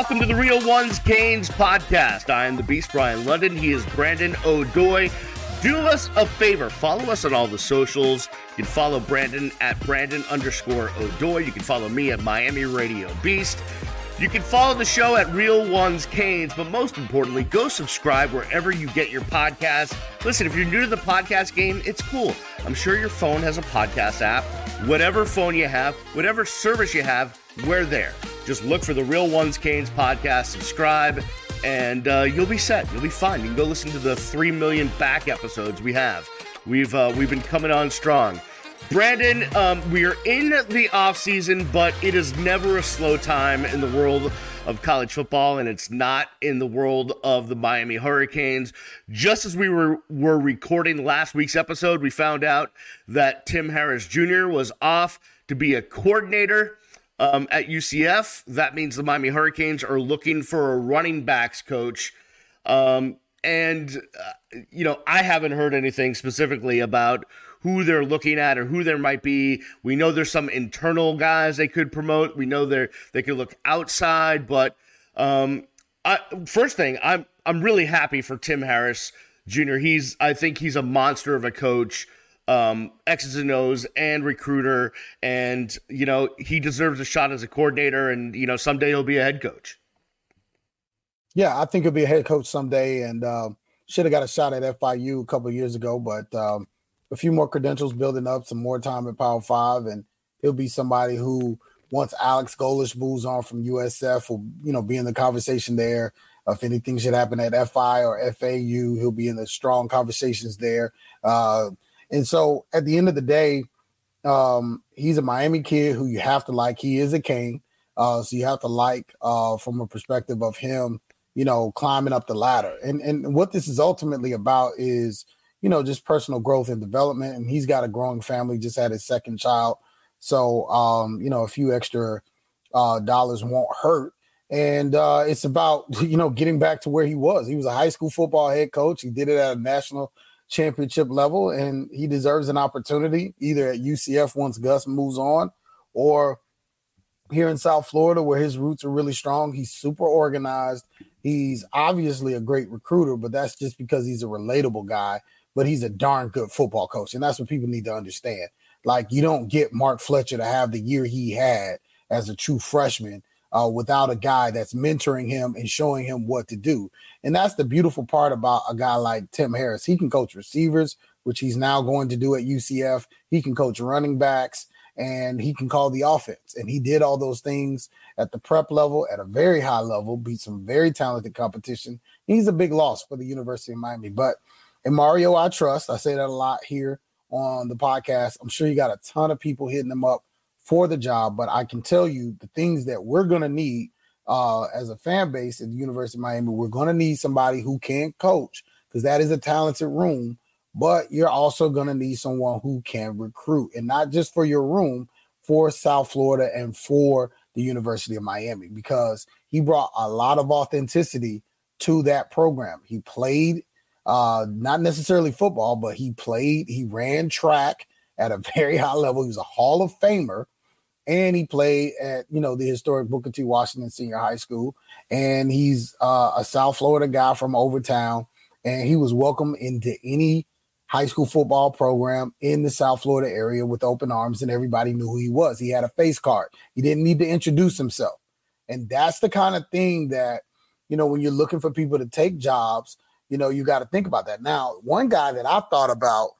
welcome to the Real Ones Canes podcast. I am the Beast Brian London. He is Brandon Odoy. Do us a favor, follow us on all the socials. You can follow Brandon at Brandon underscore Odoy. You can follow me at Miami Radio Beast. You can follow the show at Real Ones Canes, but most importantly, go subscribe wherever you get your podcast. Listen, if you're new to the podcast game, it's cool. I'm sure your phone has a podcast app. Whatever phone you have, whatever service you have, we're there. Just look for the Real Ones Canes podcast, subscribe, and uh, you'll be set. You'll be fine. You can go listen to the three million back episodes we have. We've uh, we've been coming on strong. Brandon, um, we are in the off season, but it is never a slow time in the world of college football, and it's not in the world of the Miami Hurricanes. Just as we were were recording last week's episode, we found out that Tim Harris Jr. was off to be a coordinator um, at UCF. That means the Miami Hurricanes are looking for a running backs coach. Um, and, uh, you know, I haven't heard anything specifically about who they're looking at or who there might be. We know there's some internal guys they could promote. We know they're, they could look outside, but um, I, first thing, I'm I'm really happy for Tim Harris Jr. He's I think he's a monster of a coach. Um, X's and O's and recruiter, and you know he deserves a shot as a coordinator, and you know someday he'll be a head coach. Yeah, I think he'll be a head coach someday, and uh, should have got a shot at FIU a couple years ago, but um, a few more credentials building up, some more time at Power Five, and he'll be somebody who once Alex Golesh moves on from USF will you know be in the conversation there. If anything should happen at FI or FAU, he'll be in the strong conversations there. Uh, and so at the end of the day, um, he's a Miami kid who you have to like. He is a king, uh, so you have to like uh, from a perspective of him, you know, climbing up the ladder. And and what this is ultimately about is you know, just personal growth and development. And he's got a growing family, just had his second child. So, um, you know, a few extra uh, dollars won't hurt. And uh, it's about, you know, getting back to where he was. He was a high school football head coach. He did it at a national championship level, and he deserves an opportunity either at UCF once Gus moves on or here in South Florida where his roots are really strong. He's super organized. He's obviously a great recruiter, but that's just because he's a relatable guy but he's a darn good football coach. And that's what people need to understand. Like, you don't get Mark Fletcher to have the year he had as a true freshman uh, without a guy that's mentoring him and showing him what to do. And that's the beautiful part about a guy like Tim Harris. He can coach receivers, which he's now going to do at UCF. He can coach running backs and he can call the offense. And he did all those things at the prep level at a very high level, beat some very talented competition. He's a big loss for the University of Miami. But and Mario, I trust. I say that a lot here on the podcast. I'm sure you got a ton of people hitting them up for the job, but I can tell you the things that we're going to need uh, as a fan base at the University of Miami. We're going to need somebody who can coach because that is a talented room, but you're also going to need someone who can recruit and not just for your room, for South Florida and for the University of Miami because he brought a lot of authenticity to that program. He played uh, not necessarily football, but he played, he ran track at a very high level. He was a Hall of Famer, and he played at you know the historic Booker T. Washington Senior High School, and he's uh, a South Florida guy from Overtown, and he was welcome into any high school football program in the South Florida area with open arms, and everybody knew who he was. He had a face card. He didn't need to introduce himself, and that's the kind of thing that you know when you're looking for people to take jobs you know, you got to think about that. Now, one guy that I thought about,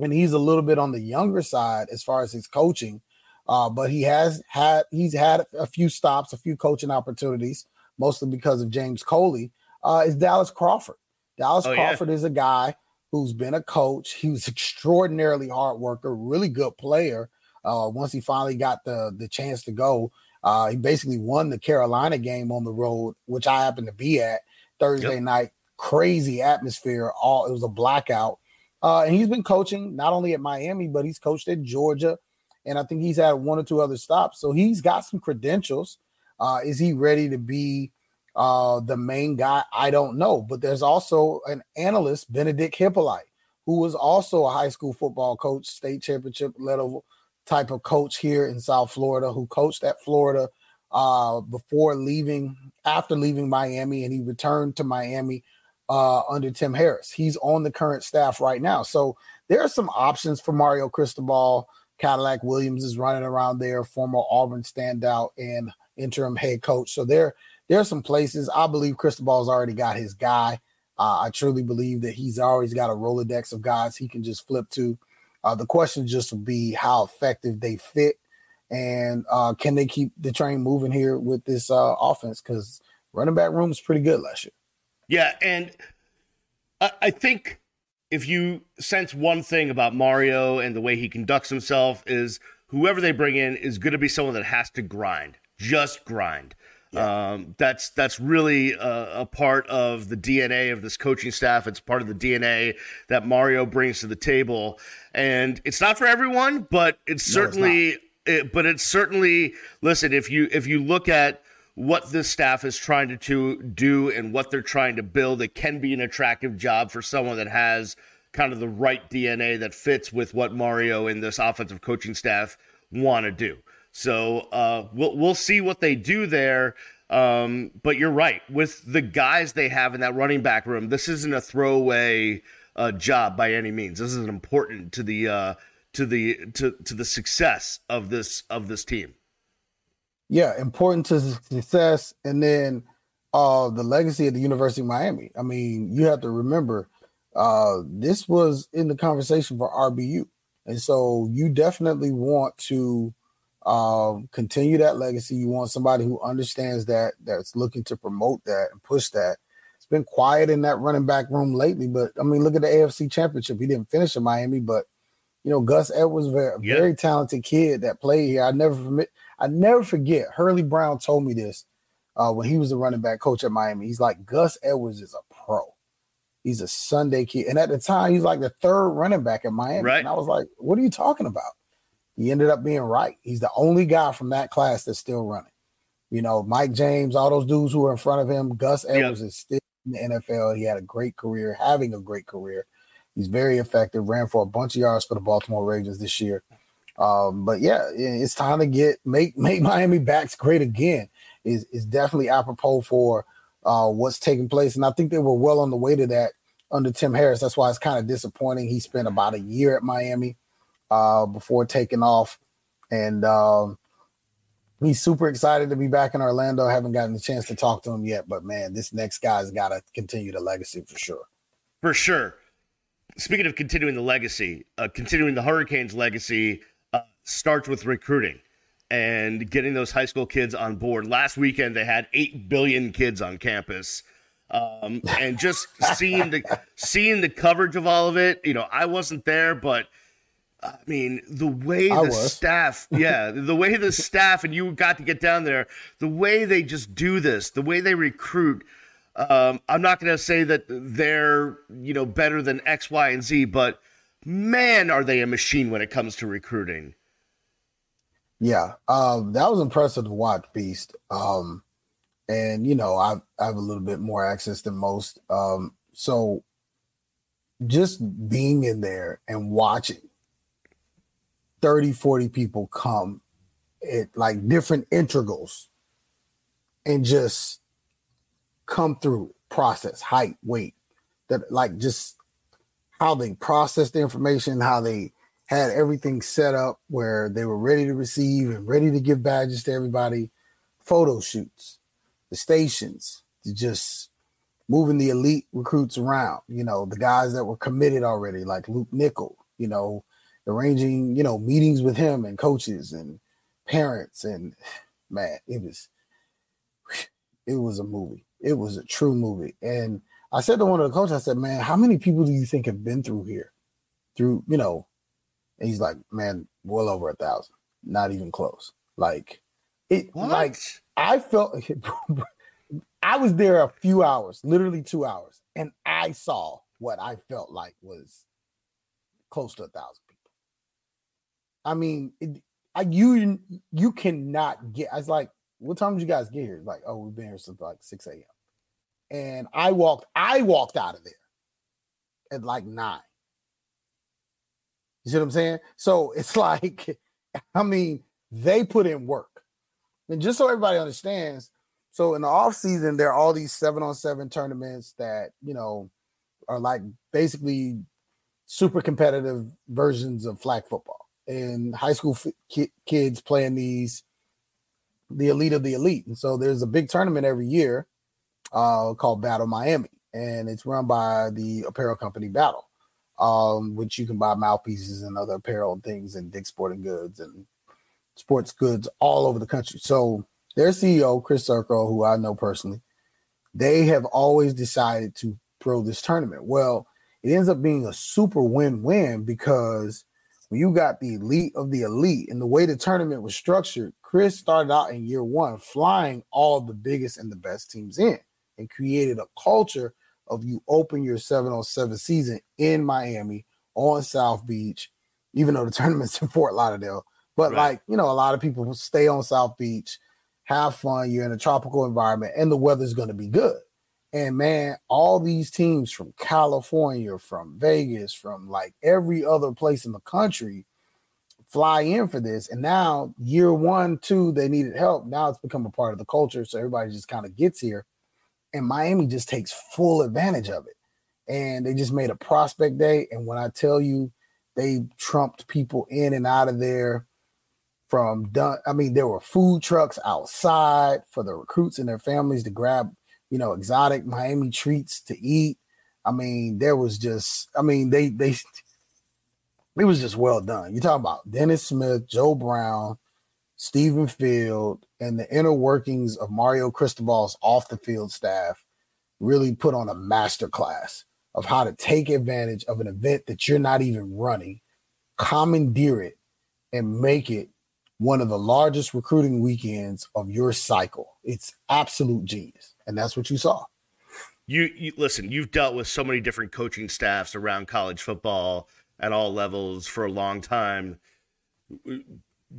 and he's a little bit on the younger side as far as his coaching, uh, but he has had he's had a few stops, a few coaching opportunities, mostly because of James Coley. Uh, is Dallas Crawford? Dallas oh, Crawford yeah. is a guy who's been a coach. He was extraordinarily hard worker, really good player. Uh, once he finally got the the chance to go, uh, he basically won the Carolina game on the road, which I happened to be at Thursday yep. night crazy atmosphere. All it was a blackout. Uh, and he's been coaching not only at Miami, but he's coached at Georgia, and I think he's had one or two other stops. So he's got some credentials. Uh, is he ready to be uh, the main guy? I don't know. But there's also an analyst, Benedict Hippolyte, who was also a high school football coach, state championship level type of coach here in South Florida, who coached at Florida uh, before leaving, after leaving Miami, and he returned to Miami uh, under Tim Harris. He's on the current staff right now. So there are some options for Mario Cristobal. Cadillac Williams is running around there, former Auburn standout and interim head coach. So there, there are some places. I believe Cristobal's already got his guy. Uh, I truly believe that he's always got a Rolodex of guys he can just flip to. Uh, the question just will be how effective they fit and uh, can they keep the train moving here with this uh, offense? Because running back room is pretty good last year. Yeah, and I, I think if you sense one thing about Mario and the way he conducts himself is whoever they bring in is going to be someone that has to grind, just grind. Yeah. Um, that's that's really a, a, part of the DNA of this coaching staff. It's part of the DNA that Mario brings to the table, and it's not for everyone, but it's no, certainly. It's it, but it's certainly listen. If you if you look at what this staff is trying to, to do and what they're trying to build, it can be an attractive job for someone that has kind of the right DNA that fits with what Mario and this offensive coaching staff want to do. So uh, we'll we'll see what they do there. Um, but you're right with the guys they have in that running back room. This isn't a throwaway uh, job by any means. This is important to the uh, to the to to the success of this of this team. Yeah, important to success, and then uh, the legacy of the University of Miami. I mean, you have to remember uh, this was in the conversation for RBU, and so you definitely want to um, continue that legacy. You want somebody who understands that, that's looking to promote that and push that. It's been quiet in that running back room lately, but I mean, look at the AFC Championship. He didn't finish in Miami, but you know, Gus Edwards, very yep. very talented kid that played here. I never forget. I never forget. Hurlie Brown told me this uh, when he was the running back coach at Miami. He's like, Gus Edwards is a pro. He's a Sunday kid, and at the time, he's like the third running back at Miami. Right. And I was like, what are you talking about? He ended up being right. He's the only guy from that class that's still running. You know, Mike James, all those dudes who were in front of him. Gus Edwards yep. is still in the NFL. He had a great career, having a great career. He's very effective. Ran for a bunch of yards for the Baltimore Ravens this year. Um, but yeah, it's time to get make make Miami backs great again. Is is definitely apropos for uh, what's taking place, and I think they were well on the way to that under Tim Harris. That's why it's kind of disappointing. He spent about a year at Miami uh, before taking off, and um, he's super excited to be back in Orlando. I haven't gotten the chance to talk to him yet, but man, this next guy's got to continue the legacy for sure. For sure speaking of continuing the legacy, uh, continuing the Hurricanes' legacy uh, starts with recruiting and getting those high school kids on board. Last weekend, they had eight billion kids on campus. Um, and just seeing the seeing the coverage of all of it, you know, I wasn't there, but I mean, the way I the was. staff, yeah, the way the staff and you got to get down there, the way they just do this, the way they recruit, um, I'm not going to say that they're you know better than X, Y, and Z, but man, are they a machine when it comes to recruiting? Yeah, um, that was impressive to watch, Beast. Um, and you know, I, I have a little bit more access than most. Um, so just being in there and watching 30, 40 people come at like different integrals and just come through process, height, weight, that like just how they processed the information, how they had everything set up where they were ready to receive and ready to give badges to everybody, photo shoots, the stations, just moving the elite recruits around, you know, the guys that were committed already, like Luke Nickel, you know, arranging, you know, meetings with him and coaches and parents. And man, it was it was a movie. It was a true movie. And I said to one of the coaches, I said, man, how many people do you think have been through here? Through, you know, and he's like, man, well over a thousand, not even close. Like it, what? like I felt, I was there a few hours, literally two hours, and I saw what I felt like was close to a thousand people. I mean, it, I you you cannot get. I was like, what time did you guys get here? Like, oh, we've been here since like 6 a.m. And I walked, I walked out of there at like nine. You see what I'm saying? So it's like, I mean, they put in work. And just so everybody understands, so in the off season, there are all these seven on seven tournaments that you know are like basically super competitive versions of flag football. And high school f- kids playing these, the elite of the elite. And so there's a big tournament every year uh, called Battle Miami, and it's run by the apparel company Battle, um, which you can buy mouthpieces and other apparel and things and Dick Sporting Goods and sports goods all over the country. So their CEO, Chris Circo, who I know personally, they have always decided to throw this tournament. Well, it ends up being a super win-win because when you got the elite of the elite and the way the tournament was structured, Chris started out in year one flying all the biggest and the best teams in and created a culture of you open your 707 season in Miami on South Beach, even though the tournament's in Fort Lauderdale. But right. like, you know, a lot of people stay on South Beach have fun. You're in a tropical environment, and the weather's going to be good. And man, all these teams from California, from Vegas, from like every other place in the country fly in for this. And now, year one, two, they needed help. Now it's become a part of the culture. So everybody just kind of gets here. And Miami just takes full advantage of it. And they just made a prospect day. And when I tell you, they trumped people in and out of there from done. I mean, there were food trucks outside for the recruits and their families to grab, you know, exotic Miami treats to eat. I mean, there was just, I mean, they they it was just well done. You talk about Dennis Smith, Joe Brown, Stephen Field, and the inner workings of Mario Cristobal's off the field staff really put on a master class of how to take advantage of an event that you're not even running, commandeer it, and make it one of the largest recruiting weekends of your cycle. It's absolute genius. And that's what you saw. You, you, listen, you've dealt with so many different coaching staffs around college football at all levels for a long time.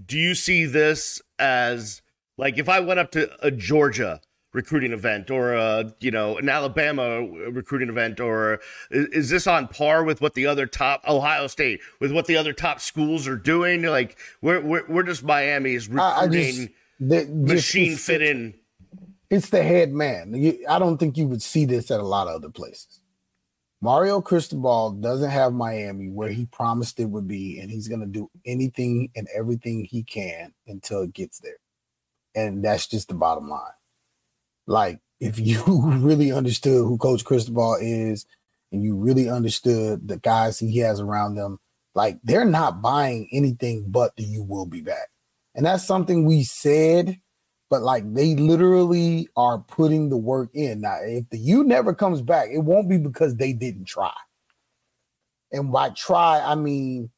Do you see this as like if I went up to a Georgia recruiting event or a you know an Alabama recruiting event or is, is, this on par with what the other top Ohio State with what the other top schools are doing? Like where where, where does Miami's recruiting just, the, machine just, fit in? It's the head man. You, I don't think you would see this at a lot of other places Mario Cristobal doesn't have Miami where he promised it would be and he's going to do anything and everything he can until it gets there and that's just the bottom line like, if you really understood who Coach Cristobal is and you really understood the guys he has around them, like they're not buying anything but the you will be back. And that's something we said, but like they literally are putting the work in. Now, if the you never comes back, it won't be because they didn't try. And by try, I mean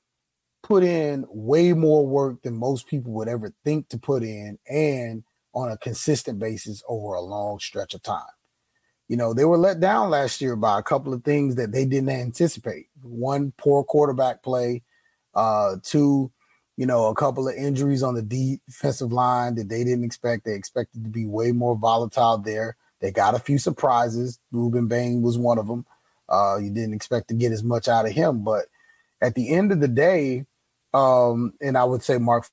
put in way more work than most people would ever think to put in and on a consistent basis over a long stretch of time. You know, they were let down last year by a couple of things that they didn't anticipate. One, poor quarterback play. Uh, two, you know, a couple of injuries on the defensive line that they didn't expect. They expected to be way more volatile there. They got a few surprises. Rueben Bain was one of them. Uh, you didn't expect to get as much out of him, but at the end of the day, um, and I would say Mark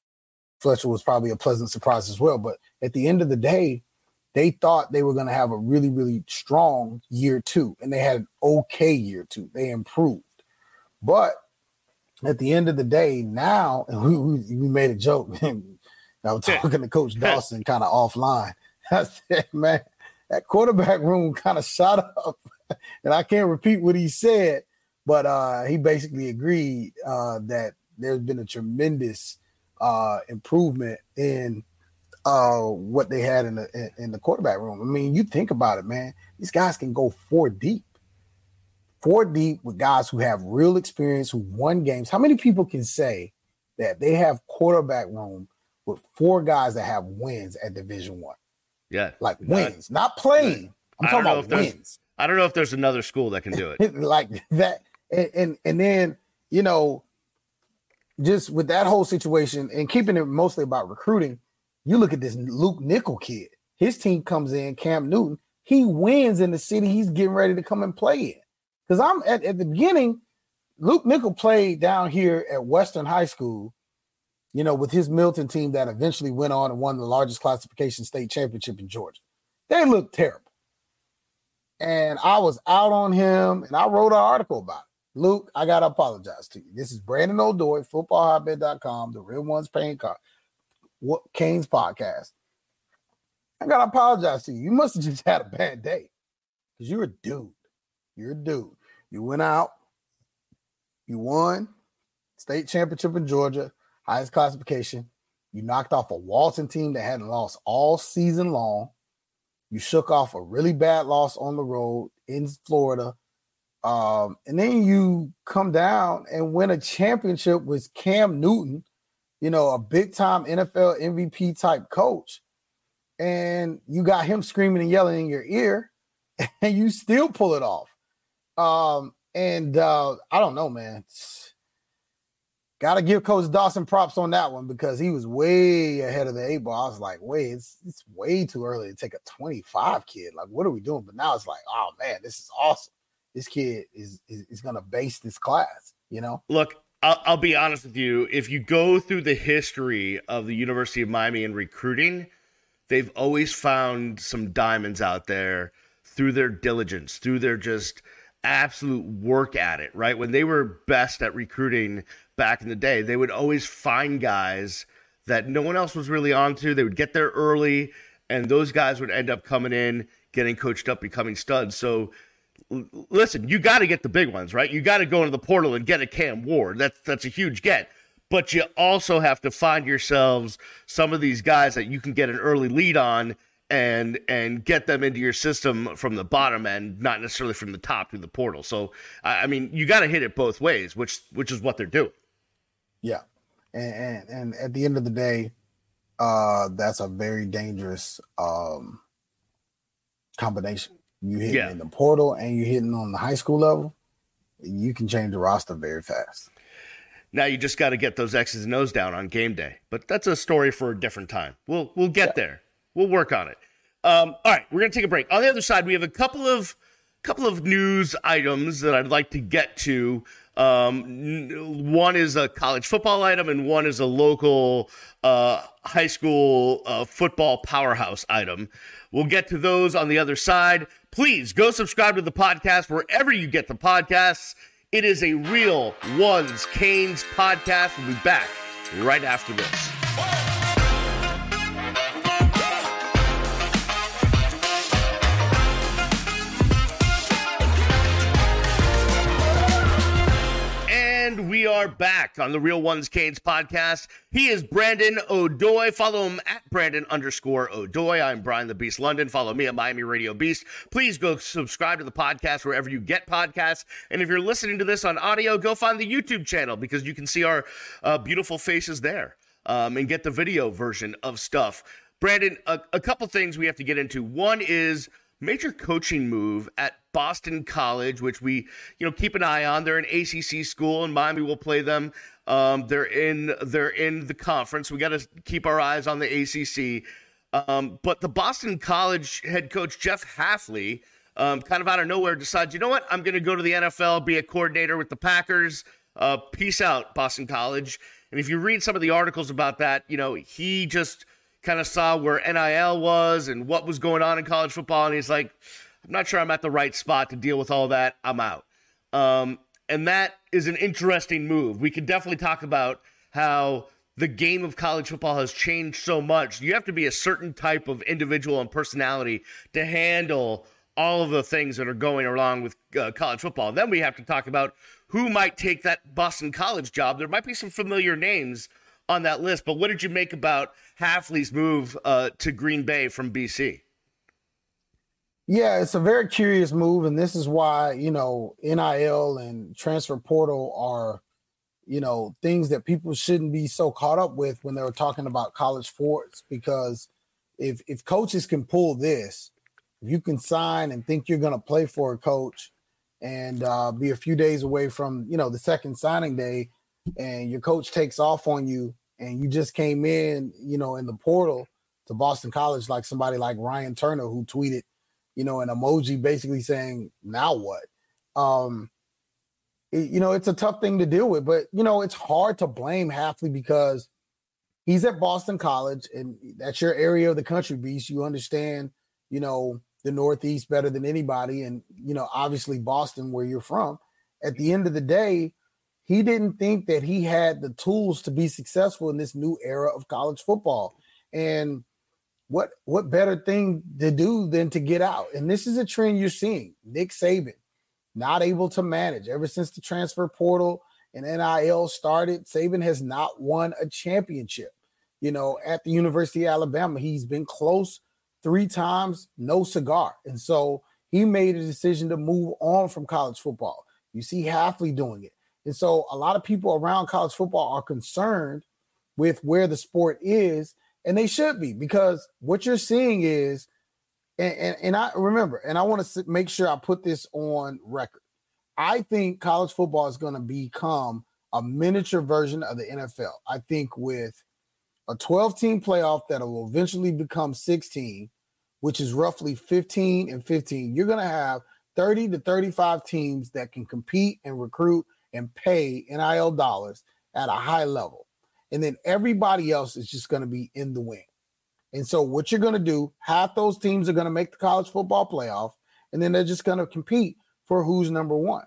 Fletcher was probably a pleasant surprise as well. But at the end of the day, they thought they were going to have a really, really strong year two, and they had an okay year two. They improved. But at the end of the day, now, and we, we, we made a joke. I was talking to Coach Dawson kind of offline. I said, man, that quarterback room kind of shot up. and I can't repeat what he said, but uh, he basically agreed uh, that there's been a tremendous uh, improvement in uh, what they had in the in the quarterback room. I mean, you think about it, man. These guys can go four deep, four deep with guys who have real experience, who won games. How many people can say that they have quarterback room with four guys that have wins at Division One? Yeah, like wins, not, not playing. I'm talking about wins. I don't know if there's another school that can do it like that. And, and and then you know just with that whole situation and keeping it mostly about recruiting, you look at this Luke Nickel kid. His team comes in, Cam Newton. He wins in the city he's getting ready to come and play in. Because I'm at, at the beginning, Luke Nickel played down here at Western High School. you know, with his Milton team that eventually went on and won the largest classification state championship in Georgia. They looked terrible. And I was out on him and I wrote an article about it. Luke, I got to apologize to you. This is Brandon O'Doy, footballhotbed.com, the real ones paying car, what Canes podcast. I got to apologize to you. You must have just had a bad day because you're a dude. You're a dude. You went out, you won state championship in Georgia, highest classification. You knocked off a Walton team that hadn't lost all season long. You shook off a really bad loss on the road in Florida. Um, and then you come down and win a championship with Cam Newton, you know, a big time NFL MVP type coach. And you got him screaming and yelling in your ear, and you still pull it off. Um, and uh, I don't know, man. Got to give Coach Dawson props on that one because he was way ahead of the eight ball. I was like, wait, it's, it's way too early to take a 25 kid. Like, what are we doing? But now it's like, oh man, this is awesome. This kid is is, is to base this class. You know. Look, I'll, I'll be honest with you. If you go through the history of the University of Miami in recruiting, they've always found some diamonds out there through their diligence, through their just absolute work at it, right? When they were best at recruiting back in the day, they would always find guys that no one else was really onto. They would get there early, and those guys would end up coming in, getting coached up, becoming studs. So, l- listen, you got to get the big ones, right? You got to go into the portal and get a Cam Ward. That's that's a huge get. But you also have to find yourselves some of these guys that you can get an early lead on and and get them into your system from the bottom end, not necessarily from the top through the portal. So I mean, you got to hit it both ways, which which is what they're doing. Yeah, and, and and, at the end of the day, uh, that's a very dangerous um, combination. You hitting yeah. in the portal and you hitting on the high school level, you can change the roster very fast. Now you just got to get those X's and O's down on game day, but that's a story for a different time. We'll we'll get yeah. there. We'll work on it. Um, all right, we're gonna take a break. On the other side, we have a couple of couple of news items that I'd like to get to. Um, one is a college football item, and one is a local uh, high school uh, football powerhouse item. We'll get to those on the other side. Please go subscribe to the podcast wherever you get the podcasts. It is a real Ones Canes podcast. We'll be back right after this. Are back on the Real Ones Canes podcast. He is Brandon O'Doy. Follow him at Brandon underscore O'Doy. I'm Brian the Beast London. Follow me at Miami Radio Beast. Please go subscribe to the podcast wherever you get podcasts. And if you're listening to this on audio, go find the YouTube channel because you can see our uh, beautiful faces there um, and get the video version of stuff. Brandon, a, a couple things we have to get into. One is major coaching move at Boston College, which we you know keep an eye on. They're an ACC school, and Miami will play them. Um, they're in they're in the conference. We got to keep our eyes on the ACC. Um, but the Boston College head coach Jeff Hafley, um, kind of out of nowhere, decides, you know what, I'm going to go to the NFL, be a coordinator with the Packers. Uh, peace out, Boston College. And if you read some of the articles about that, you know he just kind of saw where NIL was and what was going on in college football. And he's like, I'm not sure I'm at the right spot to deal with all that. I'm out. Um, and that is an interesting move. We could definitely talk about how the game of college football has changed so much. You have to be a certain type of individual and personality to handle all of the things that are going along with uh, college football. Then we have to talk about who might take that Boston College job. There might be some familiar names on that list, but what did you make about Hafley's move uh, to Green Bay from BC? Yeah, it's a very curious move, and this is why you know NIL and transfer portal are, you know, things that people shouldn't be so caught up with when they're talking about college sports. Because if if coaches can pull this, if you can sign and think you're going to play for a coach, and uh, be a few days away from you know the second signing day, and your coach takes off on you and you just came in, you know, in the portal to Boston College, like somebody like Ryan Turner who tweeted, you know, an emoji basically saying, now what? Um, it, you know, it's a tough thing to deal with, but you know, it's hard to blame Hafley because he's at Boston College, and that's your area of the country, beast. You understand, you know, the Northeast better than anybody, and you know, obviously Boston, where you're from. At the end of the day, he didn't think that he had the tools to be successful in this new era of college football. And what what better thing to do than to get out? And this is a trend you're seeing. Nick Saban not able to manage ever since the transfer portal and NIL started. Saban has not won a championship. You know, at the University of Alabama, he's been close three times, no cigar. And so he made a decision to move on from college football. You see Hafley doing it. And so a lot of people around college football are concerned with where the sport is, and they should be because what you're seeing is, and, and, and I remember, and I want to make sure I put this on record. I think college football is going to become a miniature version of the NFL. I think with a 12 team playoff that will eventually become 16, which is roughly 15 and 15, you're going to have 30 to 35 teams that can compete and recruit and pay NIL dollars at a high level. And then everybody else is just going to be in the wing. And so, what you're going to do, half those teams are going to make the college football playoff, and then they're just going to compete for who's number one.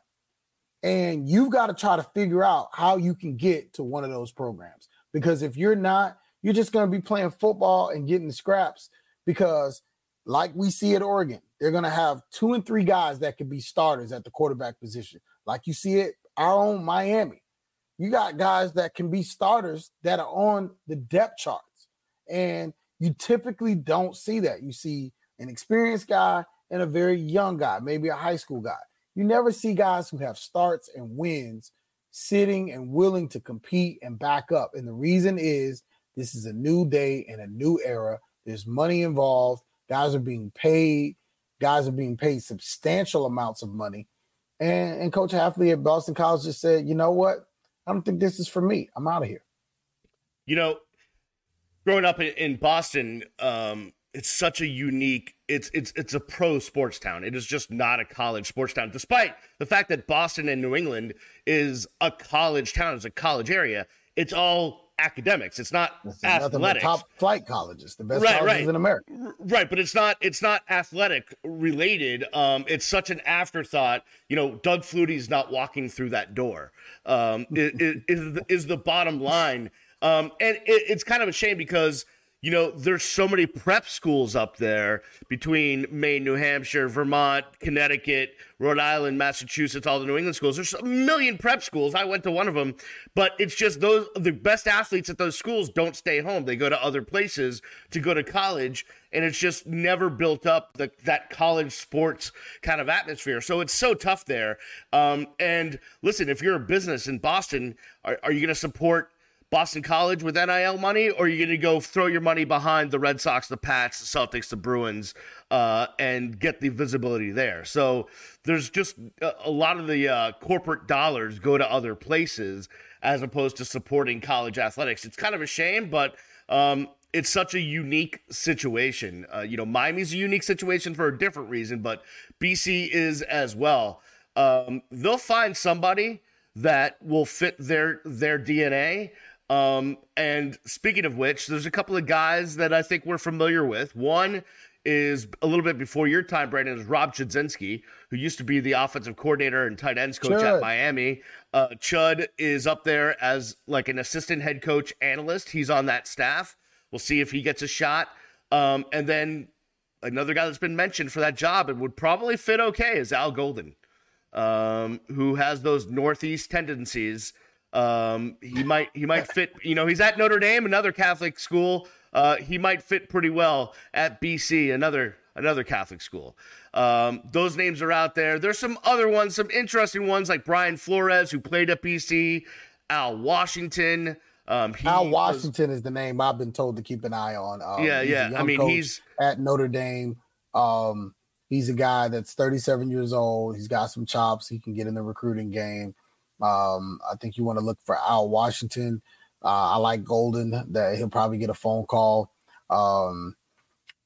And you've got to try to figure out how you can get to one of those programs. Because if you're not, you're just going to be playing football and getting the scraps. Because, like we see at Oregon, they're going to have two and three guys that could be starters at the quarterback position. Like you see it our own Miami. You got guys that can be starters that are on the depth charts. And you typically don't see that. You see an experienced guy and a very young guy, maybe a high school guy. You never see guys who have starts and wins sitting and willing to compete and back up. And the reason is this is a new day and a new era. There's money involved. Guys are being paid. Guys are being paid substantial amounts of money. And, and Coach Hafley at Boston College just said, you know what? I don't think this is for me. I'm out of here. You know, growing up in Boston, um, it's such a unique it's it's it's a pro sports town it is just not a college sports town despite the fact that boston and new england is a college town it's a college area it's all academics. It's not it's athletics. top flight colleges, the best right, colleges right. in America. Right, but it's not it's not athletic related. Um, it's such an afterthought. You know, Doug Flutie's not walking through that door. Um, is, is, is the bottom line. Um, and it, it's kind of a shame because – you know, there's so many prep schools up there between Maine, New Hampshire, Vermont, Connecticut, Rhode Island, Massachusetts, all the New England schools. There's a million prep schools. I went to one of them, but it's just those the best athletes at those schools don't stay home. They go to other places to go to college, and it's just never built up the, that college sports kind of atmosphere. So it's so tough there. Um, and listen, if you're a business in Boston, are, are you going to support? Boston College with NIL money, or are you going to go throw your money behind the Red Sox, the Pats, the Celtics, the Bruins, uh, and get the visibility there? So there's just a, lot of the uh, corporate dollars go to other places as opposed to supporting college athletics. It's kind of a shame, but um, it's such a unique situation. Uh, you know, Miami's a unique situation for a different reason, but BC is as well. Um, they'll find somebody that will fit their their DNA. Um, and speaking of which, there's a couple of guys that I think we're familiar with. One is a little bit before your time, Brandon, is Rob Chudzinski, who used to be the offensive coordinator and tight ends coach Chud. at Miami. Uh, Chud is up there as like an assistant head coach analyst. He's on that staff. We'll see if he gets a shot. Um, and then another guy that's been mentioned for that job and would probably fit okay is Al Golden, um, who has those Northeast tendencies um, he might he might fit. You know, he's at Notre Dame, another Catholic school. Uh, he might fit pretty well at BC, another another Catholic school. Um, those names are out there. There's some other ones, some interesting ones like Brian Flores, who played at BC, Al Washington. Um, Al Washington was, is the name I've been told to keep an eye on. Um, yeah, yeah. I mean, he's at Notre Dame. Um, he's a guy that's 37 years old. He's got some chops. He can get in the recruiting game. Um, I think you want to look for Al Washington. Uh, I like Golden that he'll probably get a phone call. Um,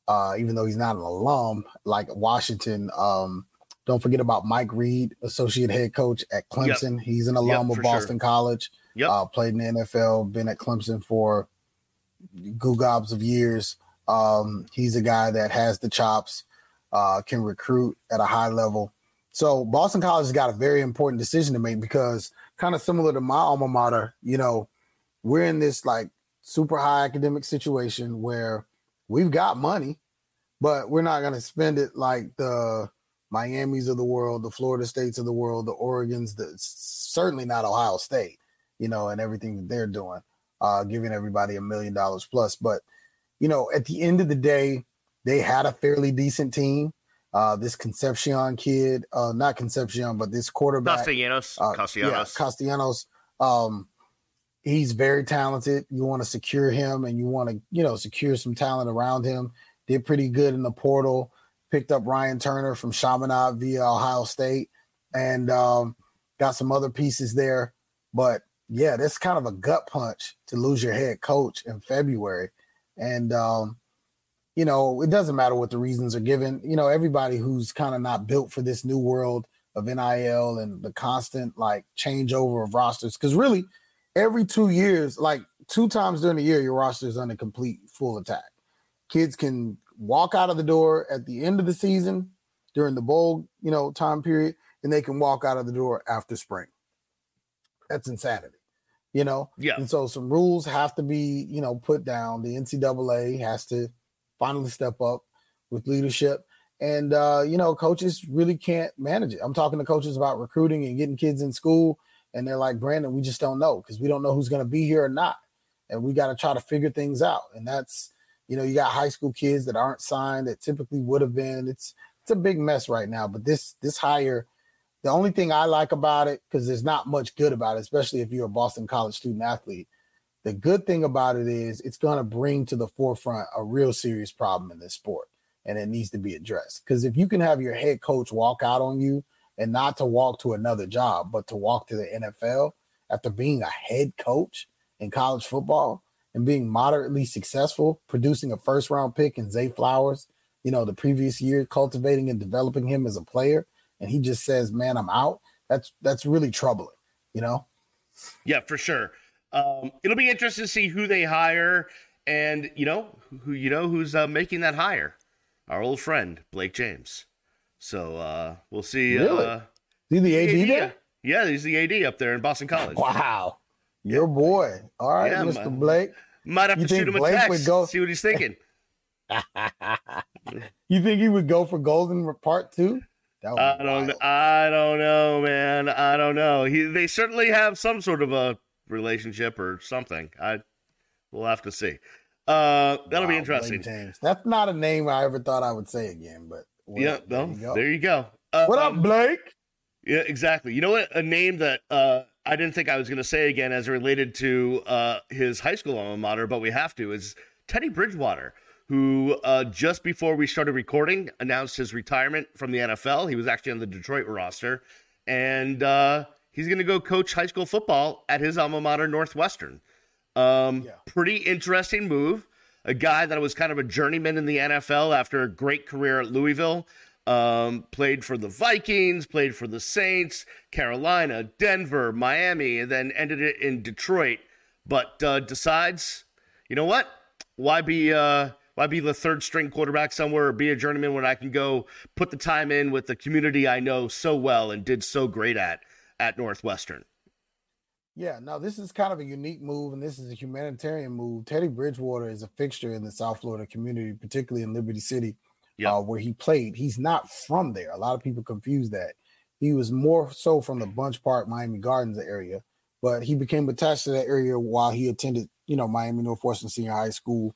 uh, even though he's not an alum like Washington. Um, don't forget about Mike Reed, associate head coach at Clemson. Yep. He's an alum yep, of Boston sure. College. Yep. Uh, played in the NFL, been at Clemson for Gugobs of years. Um, he's a guy that has the chops, uh, can recruit at a high level. So Boston College has got a very important decision to make because kind of similar to my alma mater, you know, we're in this like super high academic situation where we've got money, but we're not going to spend it like the Miami's of the world, the Florida states of the world, the Oregons, the certainly not Ohio State, you know, and everything that they're doing, uh, giving everybody a million dollars plus. But, you know, at the end of the day, they had a fairly decent team. Uh, this Concepcion kid, uh, not Concepcion, but this quarterback, Castellanos, uh, Castellanos, yeah, Castellanos. Um, he's very talented. You want to secure him, and you want to, you know, secure some talent around him. Did pretty good in the portal picked up Ryan Turner from Chaminade via Ohio State, and um, got some other pieces there. But yeah, that's kind of a gut punch to lose your head coach in February, and um, you know it doesn't matter what the reasons are given. You know everybody who's kind of not built for this new world of NIL and the constant like changeover of rosters, because really every two years, like two times during the year, your roster is under complete full attack. Kids can walk out of the door at the end of the season during the bowl, you know, time period, and they can walk out of the door after spring. That's insanity, you know. Yeah. And so some rules have to be, you know, put down. The NCAA has to finally step up with leadership. And uh, you know, coaches really can't manage it. I'm talking to coaches about recruiting and getting kids in school, and they're like, Brandon, we just don't know because we don't know who's going to be here or not, and we got to try to figure things out. And that's you know, you got high school kids that aren't signed that typically would have been. It's it's a big mess right now. But this this hire, the only thing I like about it, because there's not much good about it, especially if you're a Boston College student athlete. The good thing about it is it's going to bring to the forefront a real serious problem in this sport, and it needs to be addressed. Because if you can have your head coach walk out on you and not to walk to another job, but to walk to the NFL after being a head coach in college football, and being moderately successful, producing a first round pick in Zay Flowers, you know, the previous year, cultivating and developing him as a player, and he just says, "Man, I'm out." That's that's really troubling, you know. Yeah, for sure. Um, it'll be interesting to see who they hire, and you know who you know who's uh, making that hire. Our old friend Blake James. So uh, we'll see. Really? Uh, he the AD, AD there? Yeah, he's the AD up there in Boston College. Wow. Your boy. All right, yeah, Mr. Blake. Might have you to shoot him a Blake text. Go... See what he's thinking. you think he would go for Golden Part Two? I don't. Wild. I don't know, man. I don't know. He. They certainly have some sort of a relationship or something. I. We'll have to see. Uh, that'll wow, be interesting. James. That's not a name I ever thought I would say again, but well, yeah, no, there you go. There you go. Uh, what up, um, Blake? Yeah, exactly. You know what? A name that uh, I didn't think I was going to say again as related to uh, his high school alma mater, but we have to, is Teddy Bridgewater, who uh, just before we started recording announced his retirement from the NFL. He was actually on the Detroit roster, and uh, he's going to go coach high school football at his alma mater, Northwestern. Um, yeah. Pretty interesting move. A guy that was kind of a journeyman in the NFL after a great career at Louisville. Um, played for the Vikings, played for the Saints, Carolina, Denver, Miami, and then ended it in Detroit. But uh, decides, you know what? Why be uh, why be the third string quarterback somewhere or be a journeyman when I can go put the time in with the community I know so well and did so great at at Northwestern? Yeah, no, this is kind of a unique move, and this is a humanitarian move. Teddy Bridgewater is a fixture in the South Florida community, particularly in Liberty City yep. uh, where he played. He's not from there. A lot of people confuse that. He was more so from the Bunche Park, Miami Gardens area, but he became attached to that area while he attended, you know, Miami Northwestern Senior High School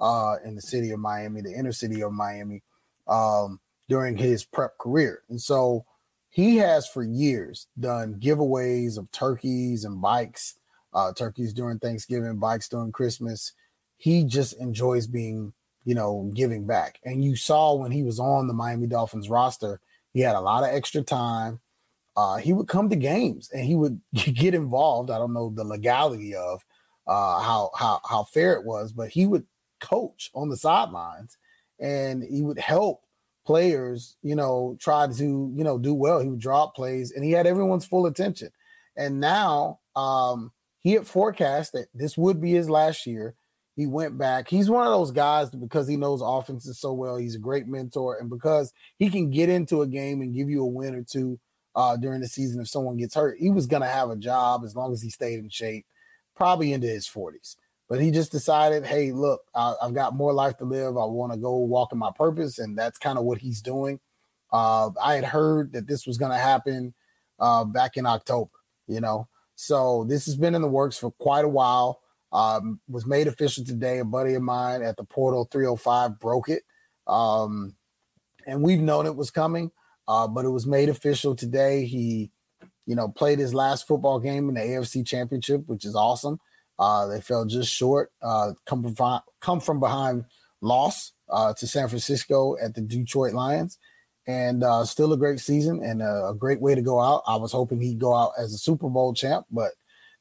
uh, in the city of Miami, the inner city of Miami, um, during his prep career. And so he has for years done giveaways of turkeys and bikes, uh, turkeys during Thanksgiving, bikes during Christmas. He just enjoys being you know, giving back. And you saw when he was on the Miami Dolphins roster, he had a lot of extra time. Uh, he would come to games and he would get involved. I don't know the legality of uh, how how how fair it was, but he would coach on the sidelines and he would help players, you know, try to you know do well. He would drop plays and he had everyone's full attention. And now um, he had forecast that this would be his last year He went back. He's one of those guys because he knows offenses so well. He's a great mentor, and because he can get into a game and give you a win or two uh, during the season if someone gets hurt, he was going to have a job as long as he stayed in shape, probably into his 40s. But he just decided, hey, look, I, have got more life to live. I want to go walk in my purpose, and that's kind of what he's doing. Uh, I had heard that this was going to happen uh, back in October, you know, so this has been in the works for quite a while um, was made official today. A buddy of mine at the Portal 305 broke it. Um, and we've known it was coming, uh, but it was made official today. He, you know, played his last football game in the AFC Championship, which is awesome. Uh, they fell just short. Uh, come from come from behind loss uh, to San Francisco at the Detroit Lions, and uh, still a great season and a, a, great way to go out. I was hoping he'd go out as a Super Bowl champ, but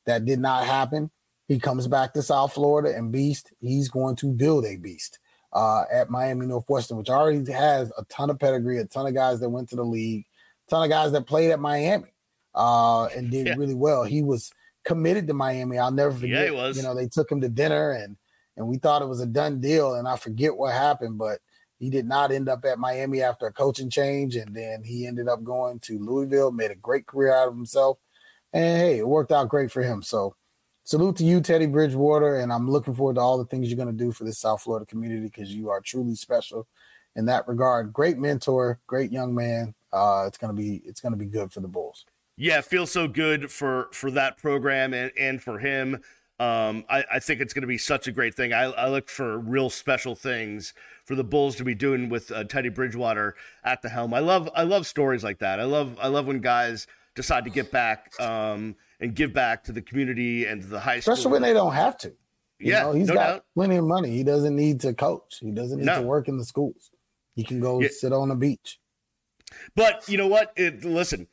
that did not happen. He comes back to South Florida and beast. He's going to build a beast uh, at Miami Northwestern, which already has a ton of pedigree, a ton of guys that went to the league, a ton of guys that played at Miami uh, and did yeah. really well. He was committed to Miami. I'll never forget. Yeah, he was. You know, they took him to dinner and and we thought it was a done deal. And I forget what happened, but he did not end up at Miami after a coaching change, and then he ended up going to Louisville, made a great career out of himself, and hey, it worked out great for him. So salute to you, Teddy Bridgewater, and I'm looking forward to all the things you're going to do for this South Florida community because you are truly special in that regard. Great mentor, great young man. Uh, it's gonna be it's gonna be good for the Bulls. Yeah, it feels so good for for that program and and for him. Um, I, I think it's going to be such a great thing. I, I look for real special things for the Bulls to be doing with uh, Teddy Bridgewater at the helm. I love I love stories like that. I love I love when guys decide to get back. Um, and give back to the community and to the high school. Especially when they don't have to. You yeah, know, he's no got doubt. plenty of money. He doesn't need to coach. He doesn't need no. to work in the schools. He can go yeah. sit on the beach. But you know what? It, listen,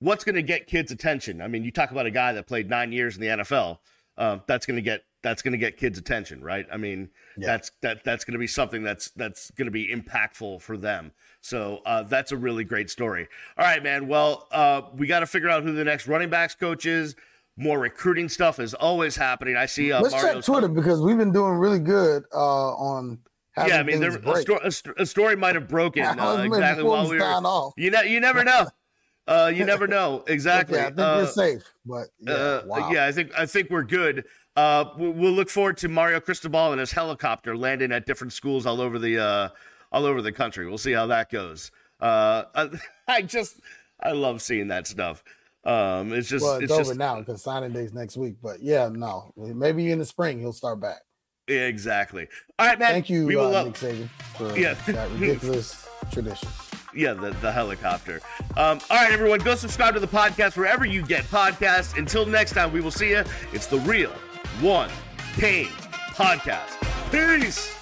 what's going to get kids' attention? I mean, you talk about a guy that played nine years in the NFL. Uh, that's going to get that's going to get kids' attention, right? I mean, yeah. that's that that's going to be something that's that's going to be impactful for them. So uh, that's a really great story. All right, man. Well, uh, we got to figure out who the next running backs coach is. More recruiting stuff is always happening. I see. Uh, Let's Mario's check Twitter because we've been doing really good uh, on. Yeah, I mean, there, a, sto- a, st- a, story might have broken uh, exactly while we were. Off. You know, you never know. Uh, you never know exactly. okay, I think we're safe, but yeah, wow. yeah, I think I think we're good. Uh, we'll look forward to Mario Cristobal and his helicopter landing at different schools all over the uh, all over the country. We'll see how that goes. Uh, I, just I love seeing that stuff. Um, it's just well, it's, it's over just, now because signing day's next week. But yeah, no, maybe in the spring he'll start back. Exactly. All right, man. Thank you, we will uh, Nick Saban, for yeah. that ridiculous tradition. Yeah, the, the helicopter. Um, all right, everyone, go subscribe to the podcast wherever you get podcasts. Until next time, we will see you. It's the real one Canes podcast. Peace.